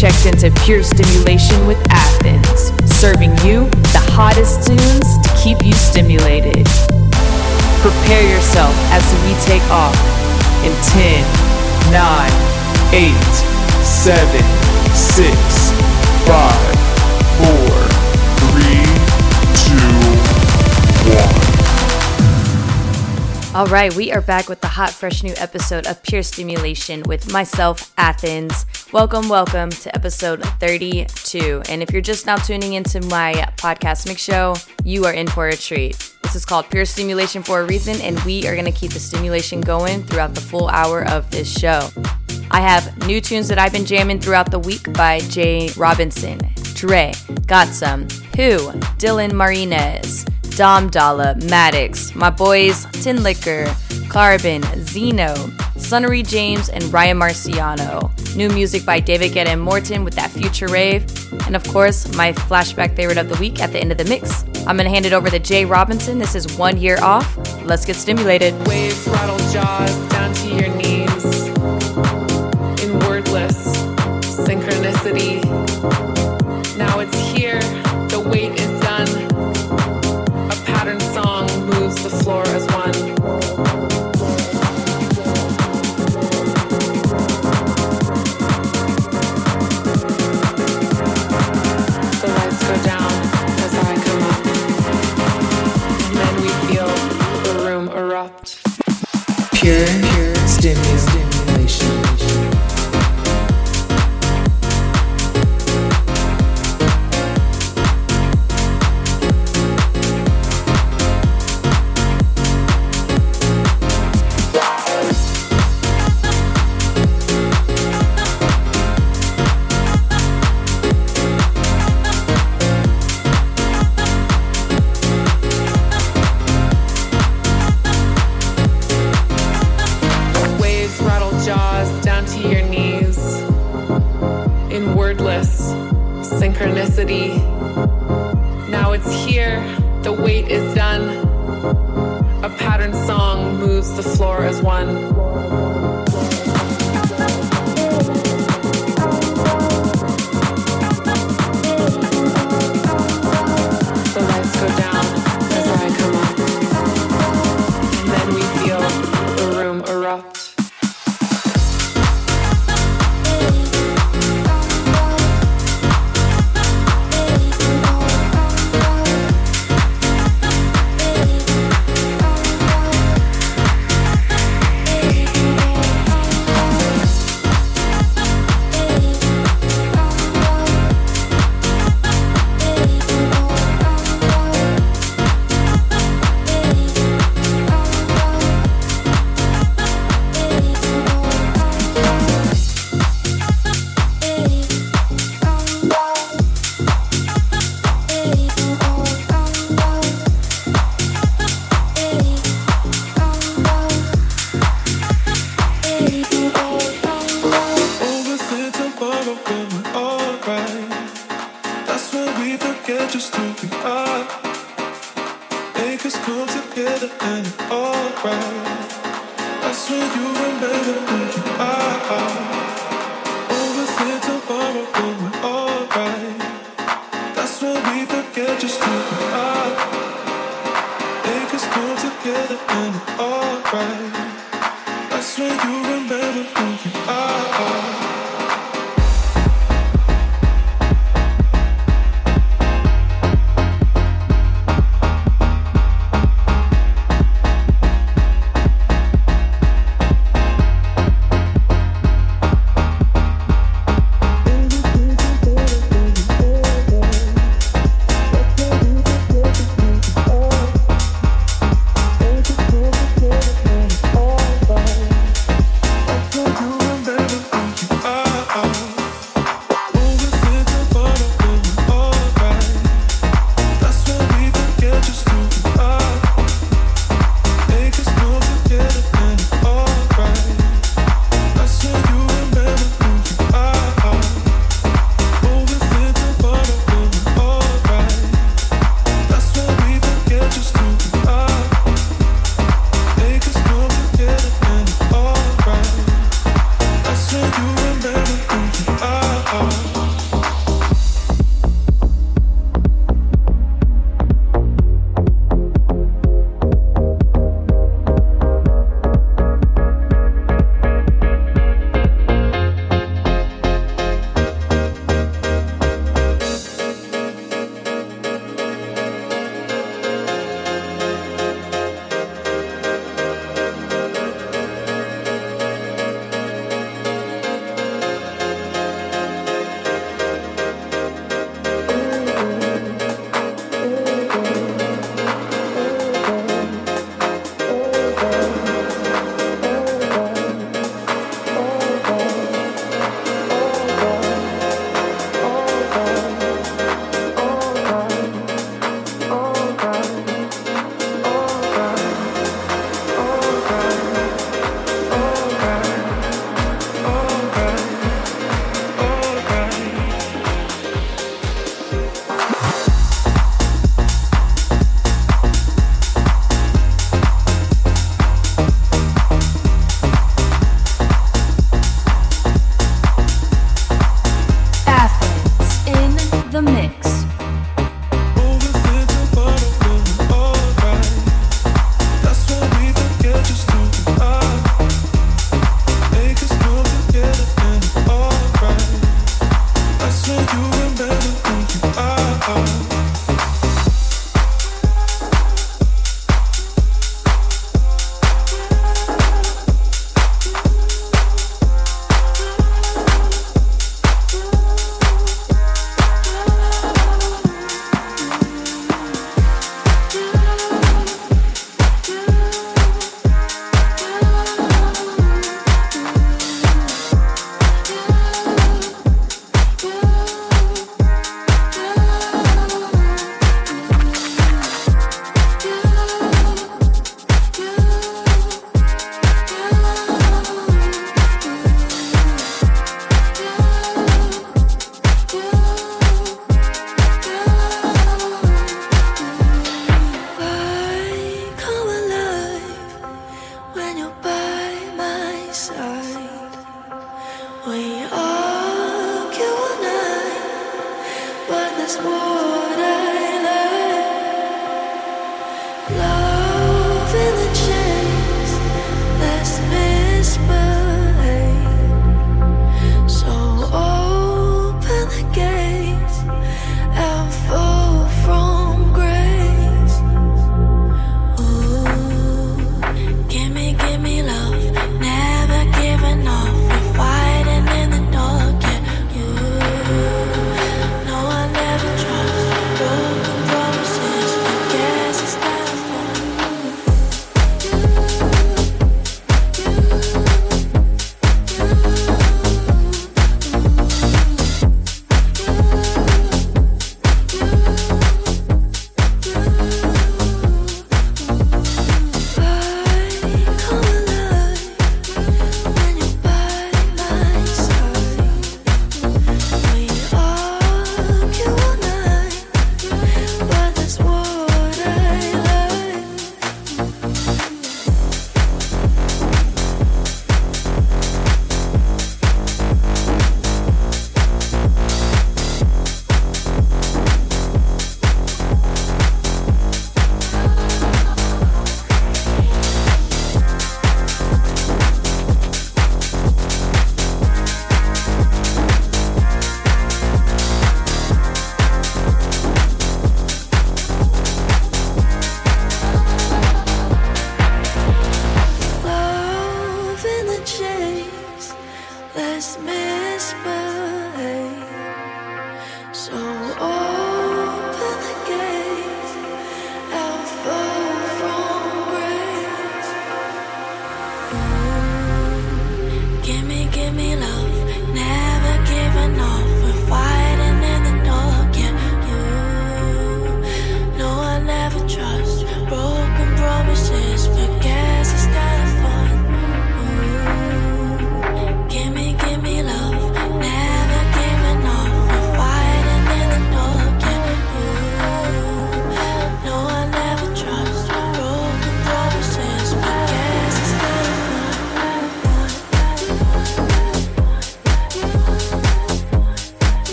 checked into Pure Stimulation with Athens, serving you the hottest tunes to keep you stimulated. Prepare yourself as we take off in 10, 9, 8, 7, 6, 5, 4, All right, we are back with the hot, fresh new episode of Pure Stimulation with myself, Athens. Welcome, welcome to episode 32. And if you're just now tuning into my podcast mix show, you are in for a treat. This is called Pure Stimulation for a reason, and we are going to keep the stimulation going throughout the full hour of this show. I have new tunes that I've been jamming throughout the week by Jay Robinson, Dre, Got Some, Who, Dylan Martinez, Dom Dolla, Maddox, my boys Tinlicker, Carbon, Zeno, Sunnery James, and Ryan Marciano. New music by David Guetta and Morten with that future rave. And of course, my flashback favorite of the week at the end of the mix. I'm gonna hand it over to Jay Robinson. This is one year off. Let's get stimulated. Waves rattle jaws down to your knees in wordless synchronicity. Pure, alright. I swear you remember who you are.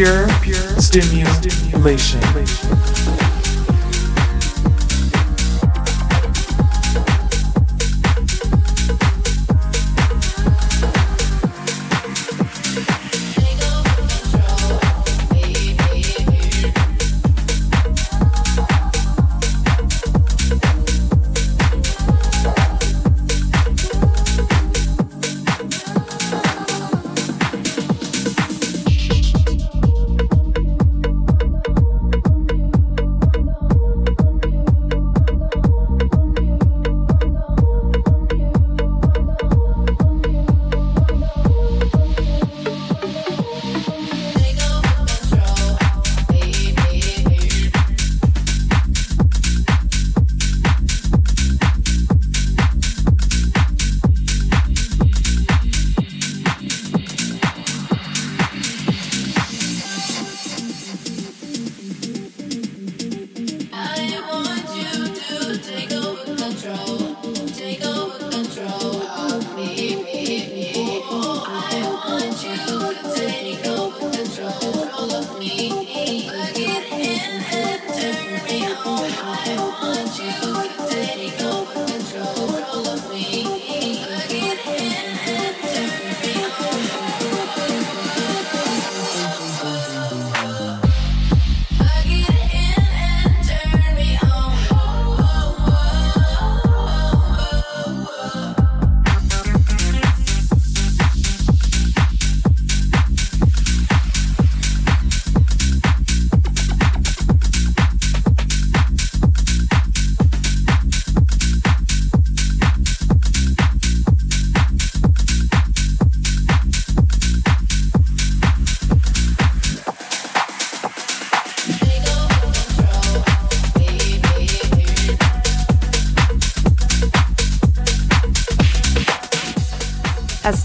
Pure, pure stimulation.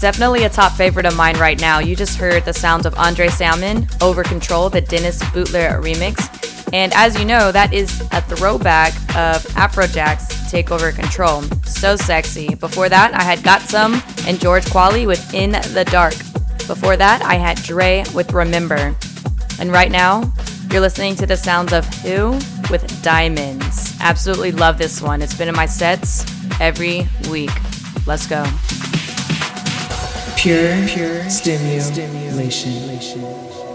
Definitely a top favorite of mine right now. You just heard the sounds of Andre Salmon, Over Control, the Dennis Bootler remix. And as you know, that is a throwback of Afrojack's Take Over Control. So sexy. Before that, I had Got Some and George Qualley with In the Dark. Before that, I had Dre with Remember. And right now, you're listening to the sounds of Who with Diamonds. Absolutely love this one. It's been in my sets every week. Let's go pure, pure stimulation. Diamonds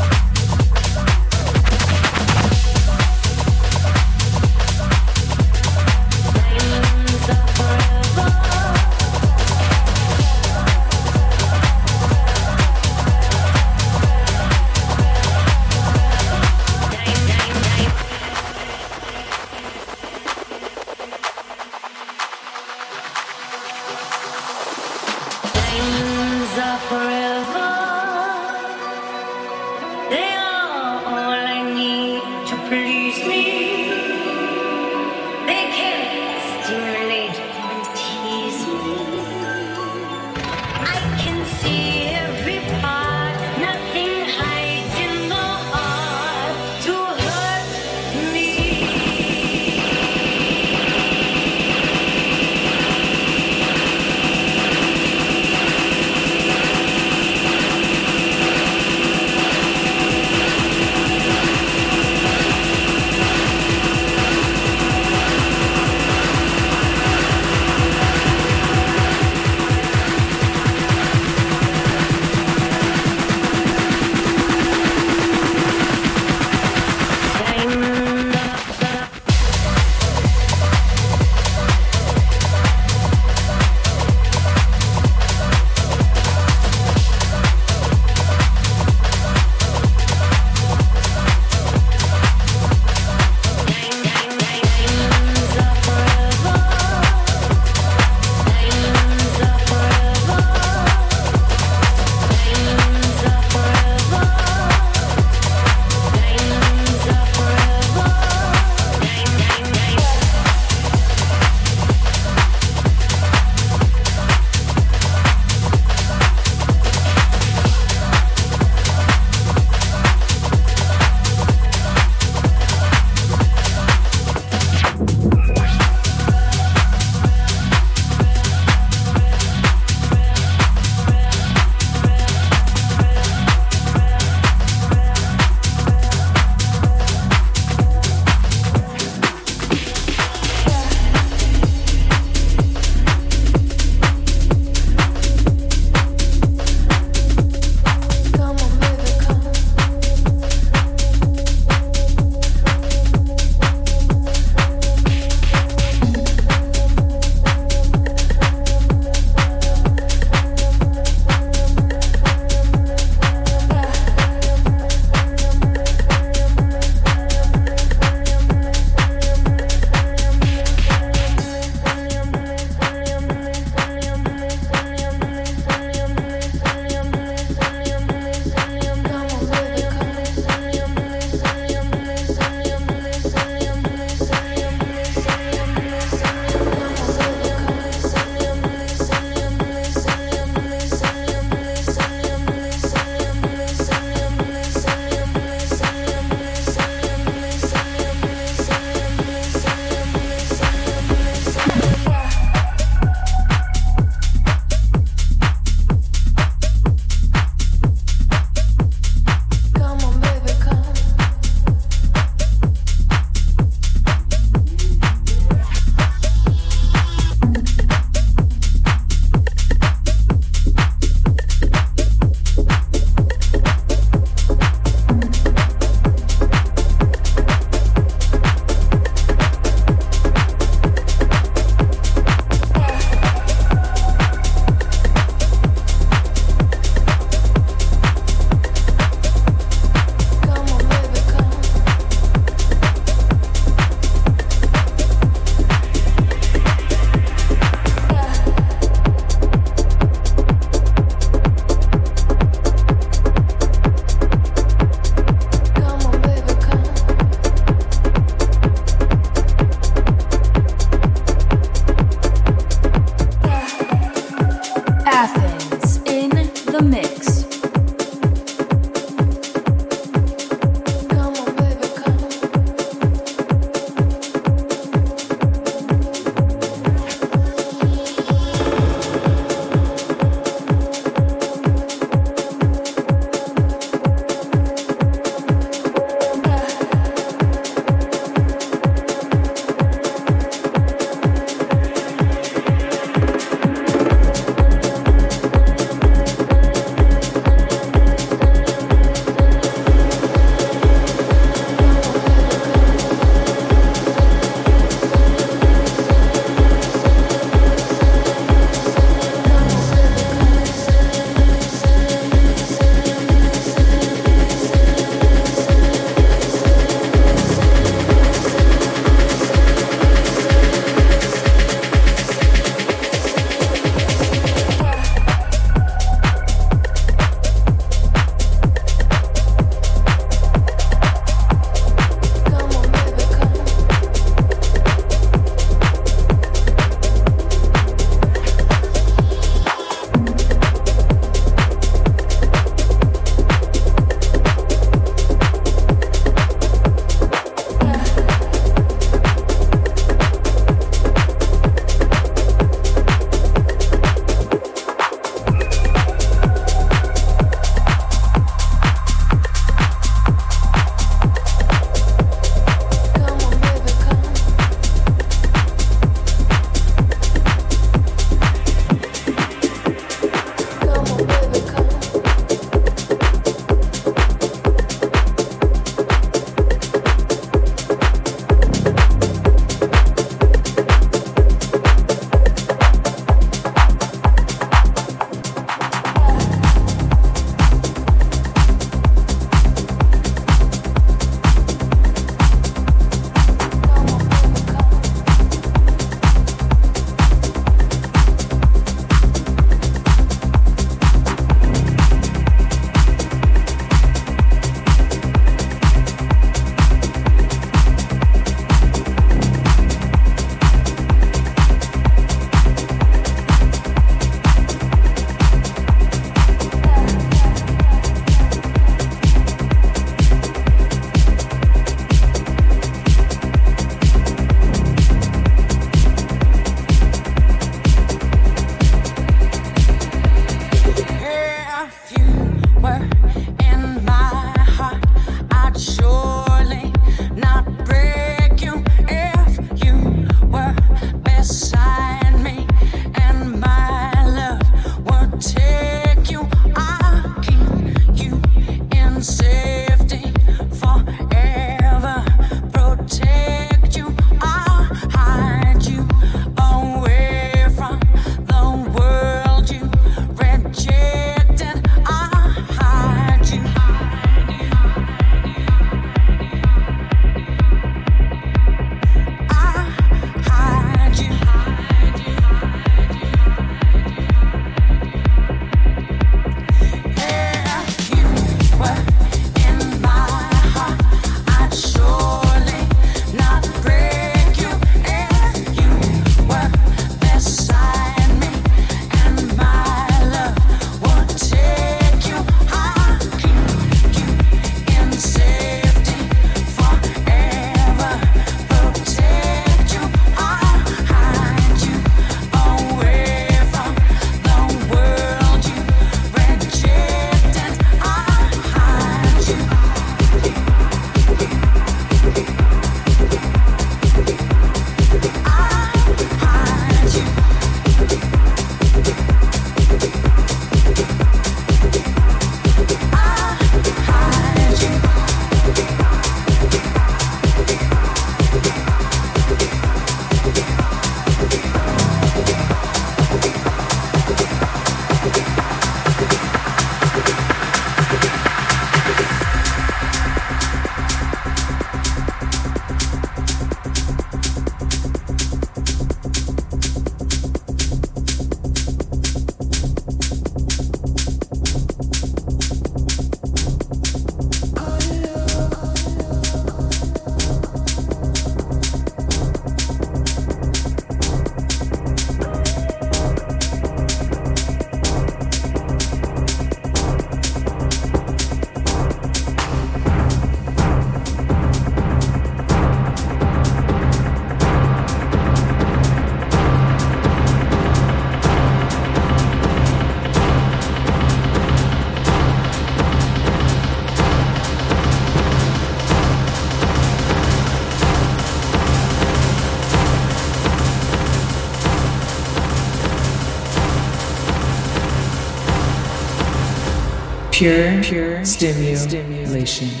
Pure, pure stimulation.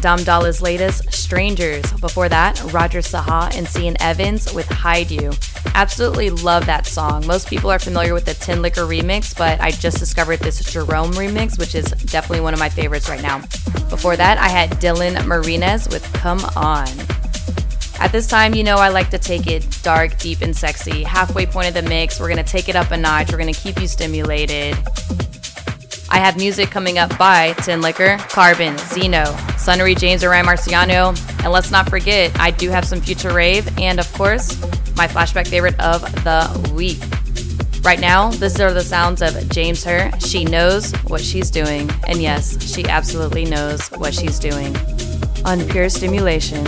Dom latest, Strangers. Before that, Roger Saha and Sian Evans with Hide You. Absolutely love that song. Most people are familiar with the Tinlicker remix, but I just discovered this Jerome remix, which is definitely one of my favorites right now. Before that, I had Dylan Martinez with Come On. At this time, you know I like to take it dark, deep, and sexy. Halfway point of the mix, we're gonna take it up a notch. We're gonna keep you stimulated. I have music coming up by Tinlicker, Carbon, Zeno, Sunnery James or Ryan Marciano, and let's not forget, I do have some future rave, and of course, my flashback favorite of the week. Right now, these are the sounds of James Her. She knows what she's doing, and yes, she absolutely knows what she's doing. On pure stimulation.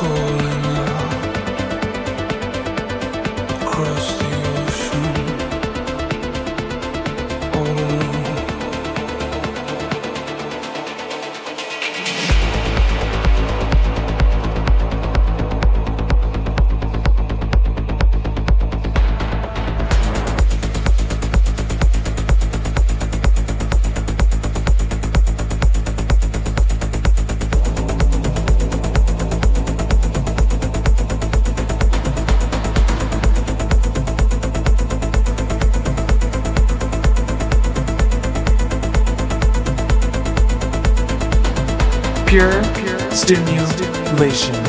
Pure stimulation.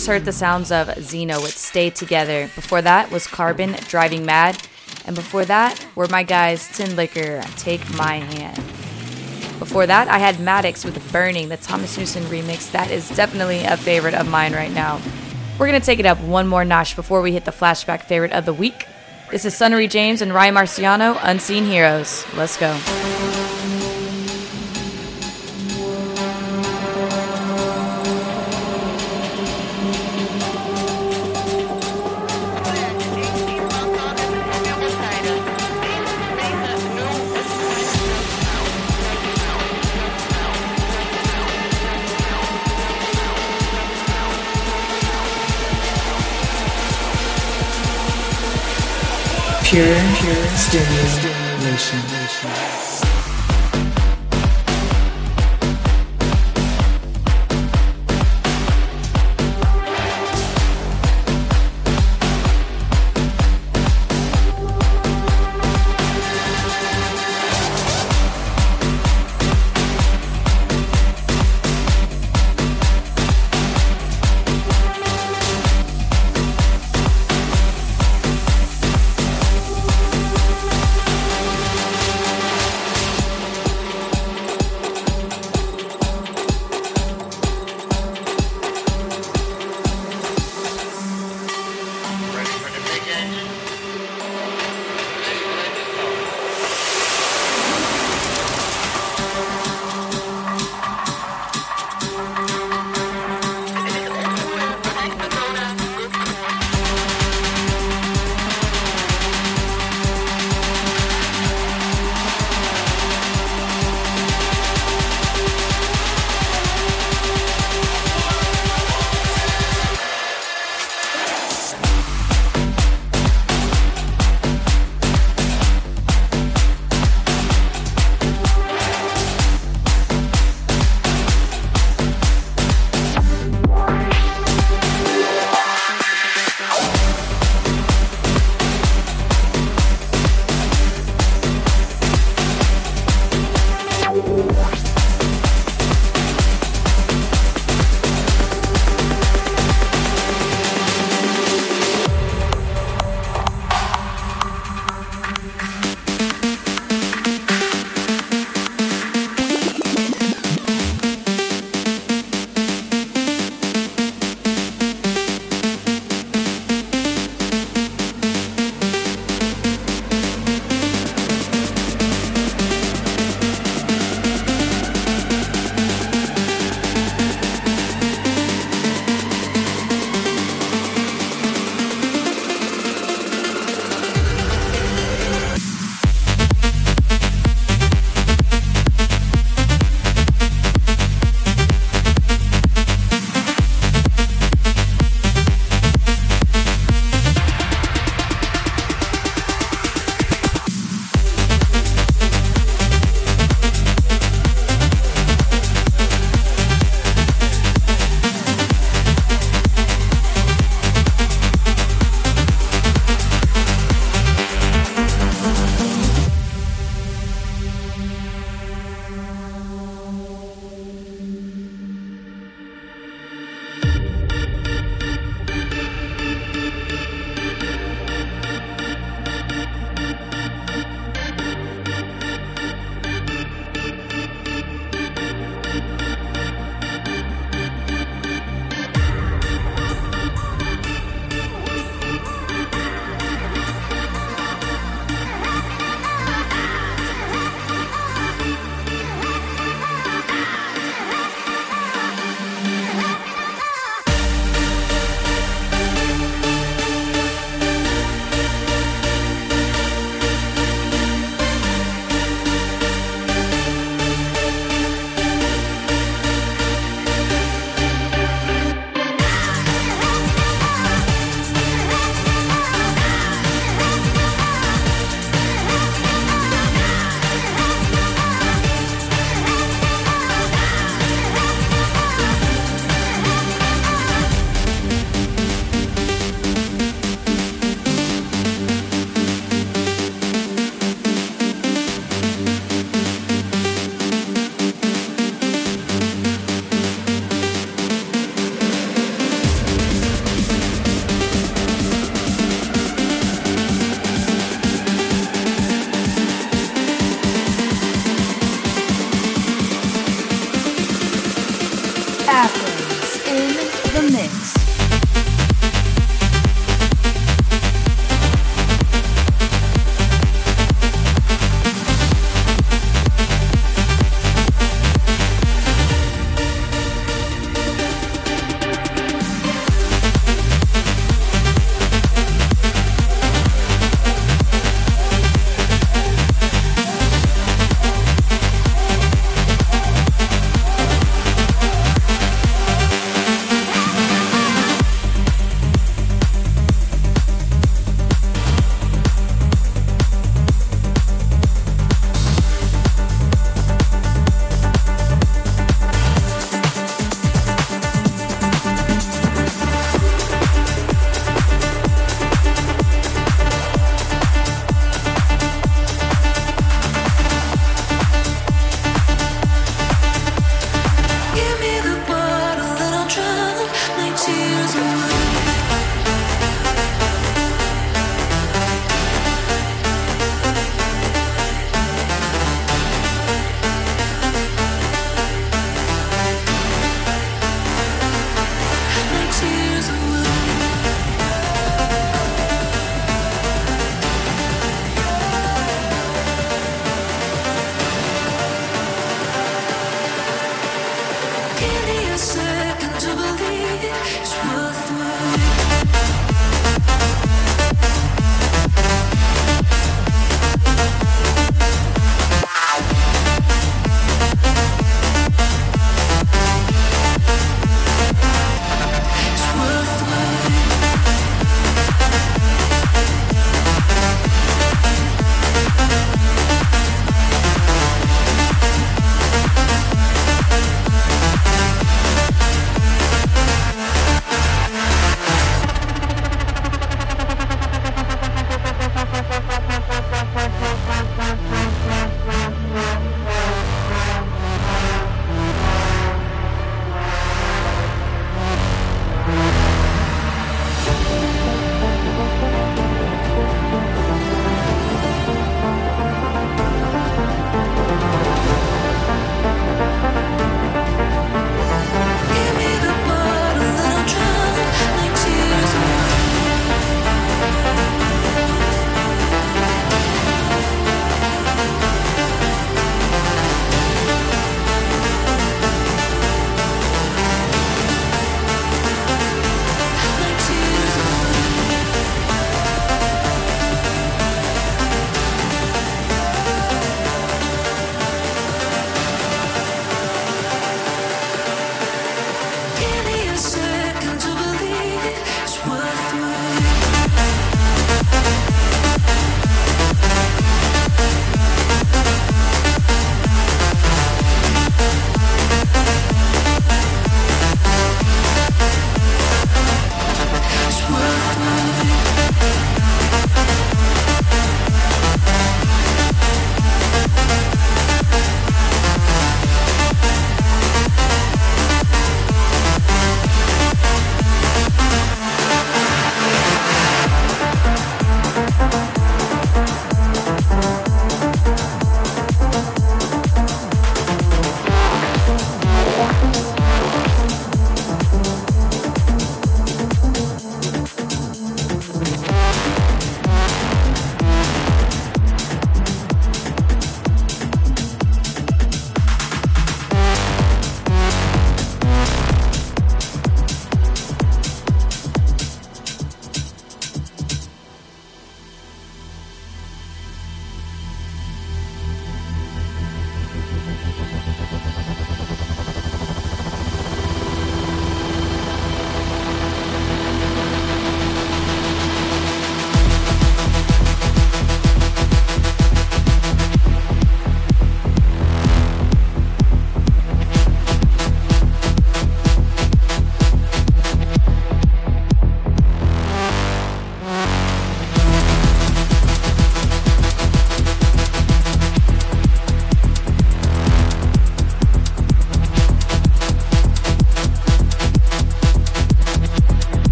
Just heard the sounds of Xeno with Stay Together. Before that was Carbon Driving Mad. And before that were my guys Tinlicker, Take My Hand. Before that, I had Maddox with Burning, the Thomas Newson remix. That is definitely a favorite of mine right now. We're going to take it up one more notch before we hit the flashback favorite of the week. This is Sunnery James and Ryan Marciano, Unseen Heroes. Let's go. Stimulation.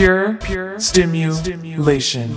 Pure, pure stimulation.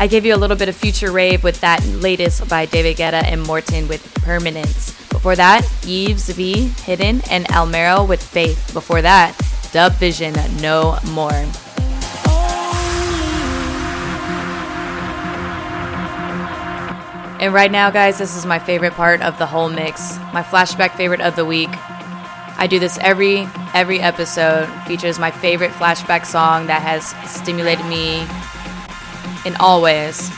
I gave you a little bit of future rave with that latest by David Guetta and Morten with Permanence. Before that, Eves V, Hidden, and Almero with Faith. Before that, DubVision, No More. And right now, guys, this is my favorite part of the whole mix. My flashback favorite of the week. I do this every every episode. Features my favorite flashback song that has stimulated me in all ways.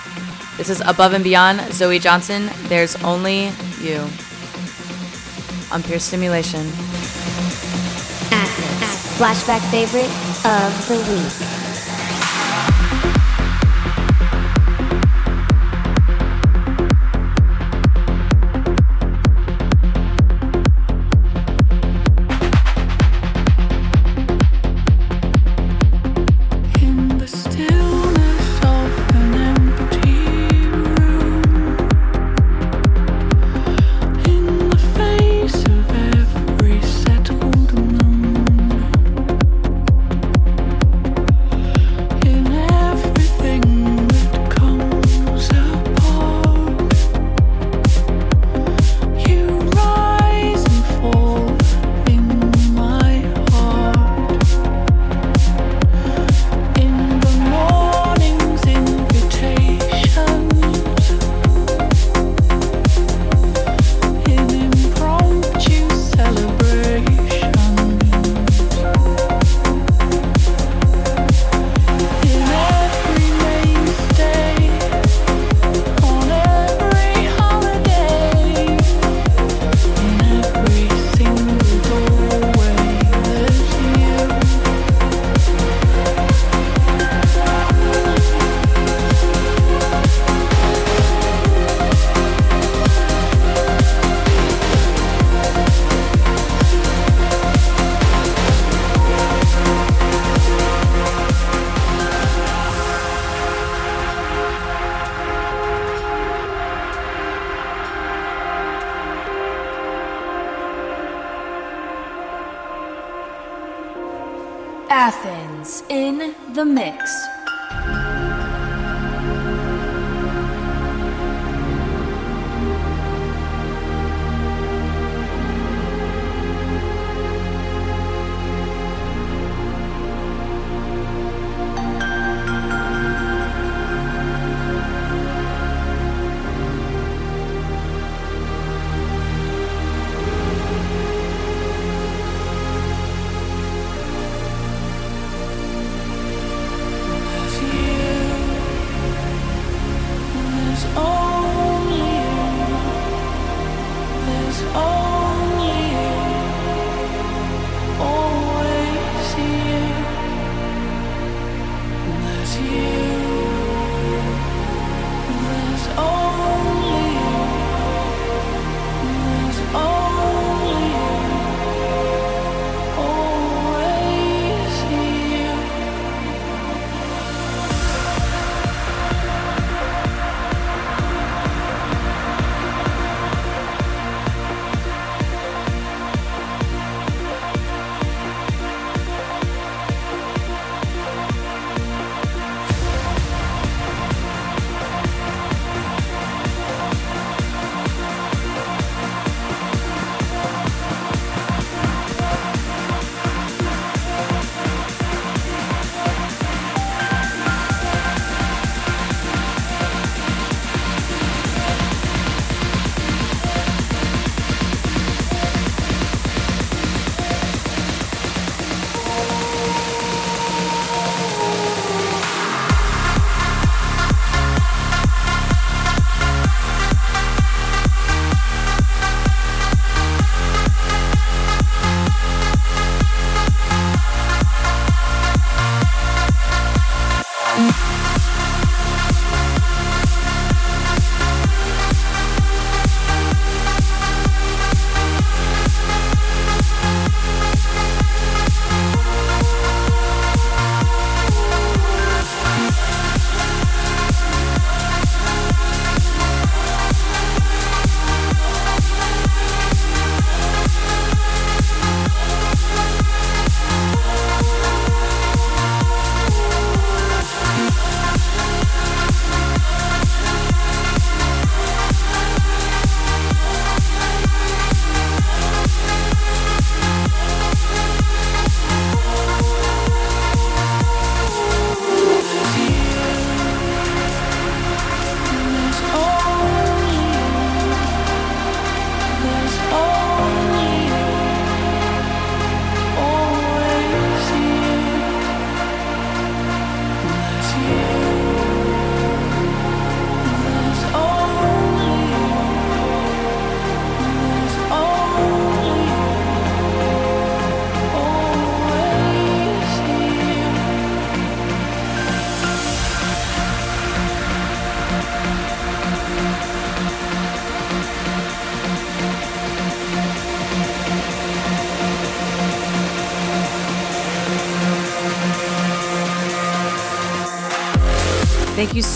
This is Above and Beyond, Zoë Johnston. There's only you. On Pure Stimulation. Athens. Flashback favorite of the week.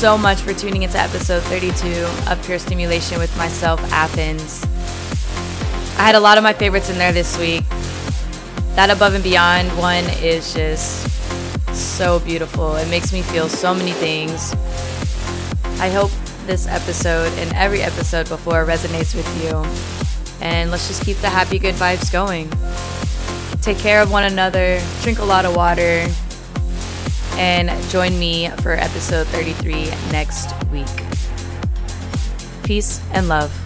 So much for tuning into episode 32 of Pure Stimulation with myself, Athens. I had a lot of my favorites in there this week. That Above and Beyond one is just so beautiful. It makes me feel so many things. I hope this episode and every episode before resonates with you. And let's just keep the happy, good vibes going. Take care of one another, drink a lot of water, and join me for episode 33 next week. Peace and love.